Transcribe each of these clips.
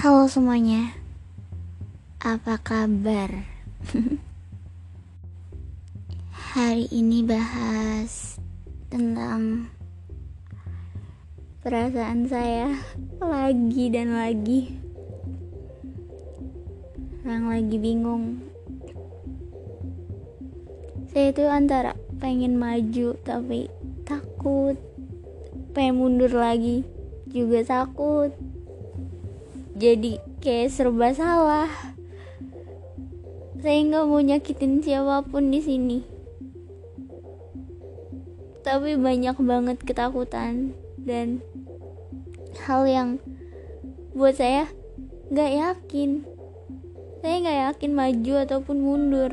Halo semuanya, apa kabar? Hari ini bahas tentang perasaan saya lagi dan lagi. Yang lagi bingung. Saya itu antara pengen maju tapi takut, pengen mundur lagi juga takut jadi kayak serba salah. Saya nggak mau nyakitin siapa pun di sini. Tapi banyak banget ketakutan dan hal yang buat saya nggak yakin. Saya nggak yakin maju ataupun mundur.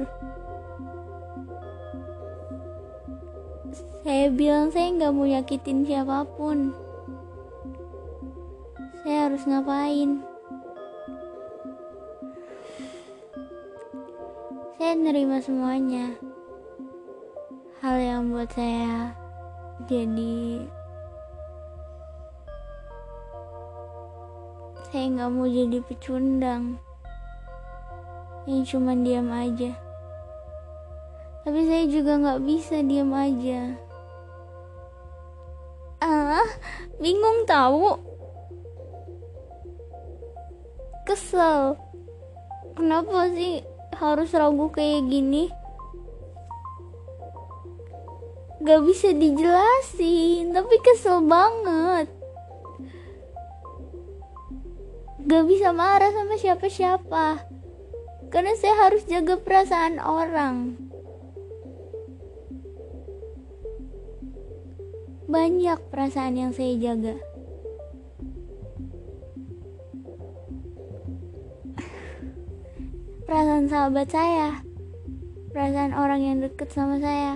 Saya bilang saya nggak mau nyakitin siapa pun. Saya harus ngapain saya nerima semuanya. Hal yang buat saya jadi saya nggak mau jadi pecundang. Yang cuma diam aja. Tapi saya juga nggak bisa diam aja. Ah bingung tahu? Kesel. Kenapa sih harus ragu kayak gini. Gak bisa dijelasin tapi kesel banget. Gak bisa marah sama siapa-siapa karena saya harus jaga perasaan orang. Banyak perasaan yang saya jaga perasaan sahabat saya, perasaan orang yang deket sama saya,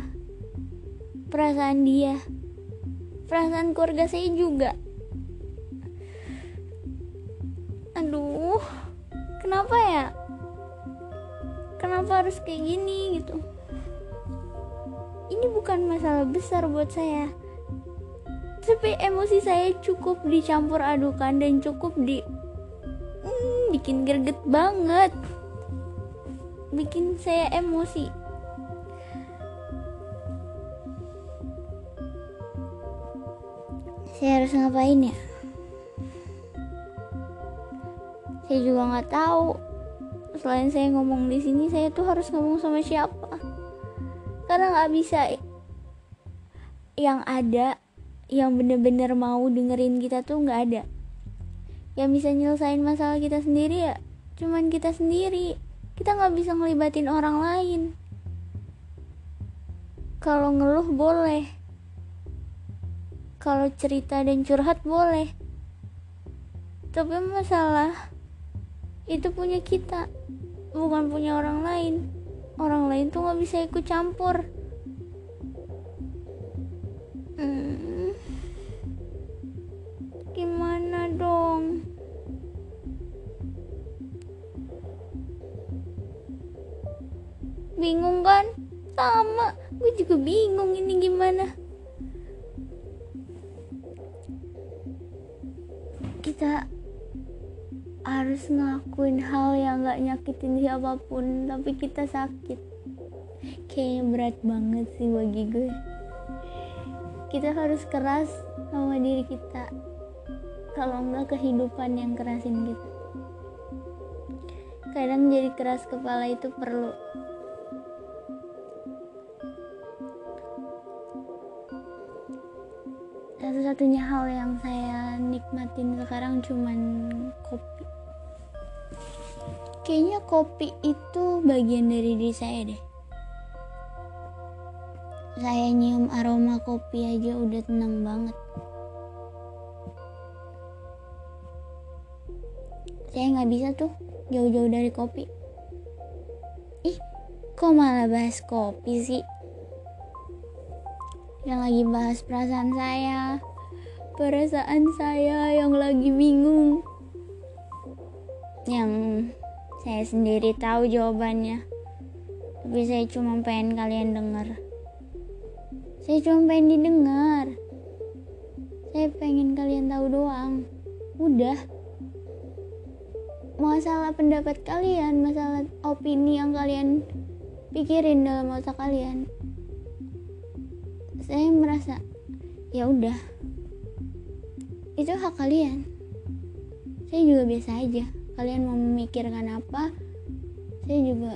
perasaan dia, perasaan keluarga saya juga. Aduh, kenapa ya? Kenapa harus kayak gini gitu? Ini bukan masalah besar buat saya. Tapi emosi saya cukup dicampur adukan dan cukup di hmm, bikin greget banget bikin saya emosi. Saya harus ngapain ya? Saya juga nggak tahu. Selain saya ngomong di sini saya tuh harus ngomong sama siapa? Karena nggak bisa yang ada yang bener-bener mau dengerin kita tuh nggak ada. Yang bisa nyelesain masalah kita sendiri ya cuman kita sendiri kita nggak bisa ngelibatin orang lain. Kalau ngeluh boleh. Kalau cerita dan curhat boleh. Tapi masalah itu punya kita bukan punya orang lain. Orang lain tuh nggak bisa ikut campur. Hmm. Bingung kan? Sama gue juga bingung ini gimana. Kita harus ngelakuin hal yang gak nyakitin siapa pun tapi kita sakit. Kayaknya berat banget sih bagi gue. Kita harus keras sama diri kita kalau enggak kehidupan yang kerasin kita. Kadang jadi keras kepala itu perlu satu-satunya hal yang saya nikmatin sekarang cuman kopi. Kayaknya kopi itu bagian dari diri saya deh. Saya nyium aroma kopi aja udah tenang banget. Saya nggak bisa tuh jauh-jauh dari kopi. Ih kok malah bahas kopi sih? Yang lagi bahas perasaan saya perasaan saya yang lagi bingung. Yang saya sendiri tahu jawabannya. Tapi saya cuma pengen kalian dengar. Saya cuma pengen didengar. Saya pengen kalian tahu doang. Udah. Masalah pendapat kalian masalah opini yang kalian pikirin dalam otak kalian. Saya merasa ya udah itu hak kalian. Saya juga biasa aja. Kalian mau memikirkan apa saya juga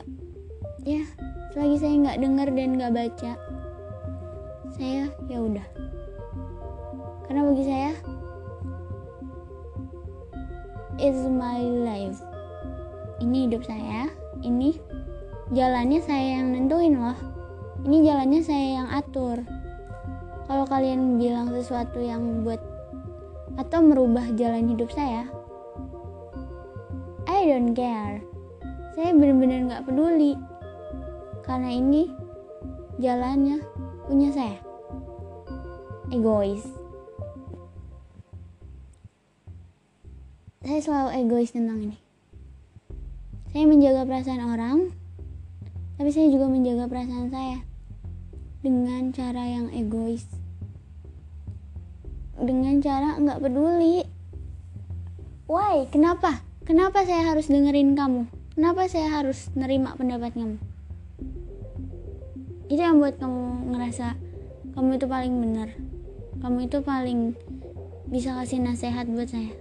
ya selagi saya nggak dengar dan nggak baca saya ya udah. Karena bagi saya it's my life. Ini hidup saya ini jalannya saya yang nentuin loh. Ini jalannya saya yang atur. Kalau kalian bilang sesuatu yang buat atau merubah jalan hidup saya? I don't care. Saya benar-benar nggak peduli. Karena ini jalannya punya saya. Egois. Saya selalu egois tentang ini. Saya menjaga perasaan orang tapi saya juga menjaga perasaan saya dengan cara yang egois dengan cara nggak peduli. Why? Kenapa? Kenapa saya harus dengerin kamu? Kenapa saya harus nerima pendapat kamu? Itu yang buat kamu ngerasa kamu itu paling benar. Kamu itu paling bisa kasih nasihat buat saya.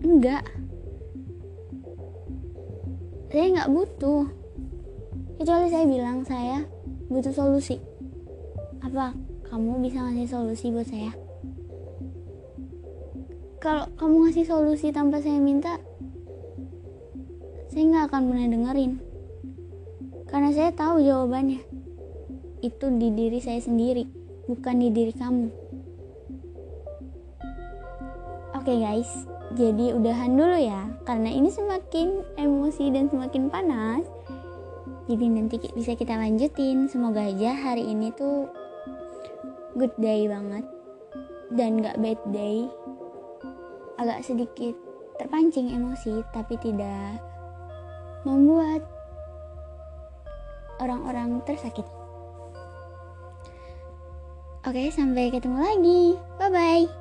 Enggak. Saya nggak butuh. Kecuali saya bilang saya butuh solusi. Apa kamu bisa ngasih solusi buat saya kalau kamu ngasih solusi tanpa saya minta saya nggak akan pernah dengerin. Karena saya tahu jawabannya. Itu di diri saya sendiri bukan di diri kamu. Oke okay guys. Jadi udahan dulu ya. Karena ini semakin emosi dan semakin panas. Jadi nanti bisa kita lanjutin. Semoga aja hari ini tuh good day banget. Dan gak bad day agak sedikit terpancing emosi tapi tidak membuat orang-orang tersakiti. Oke sampai ketemu lagi. Bye bye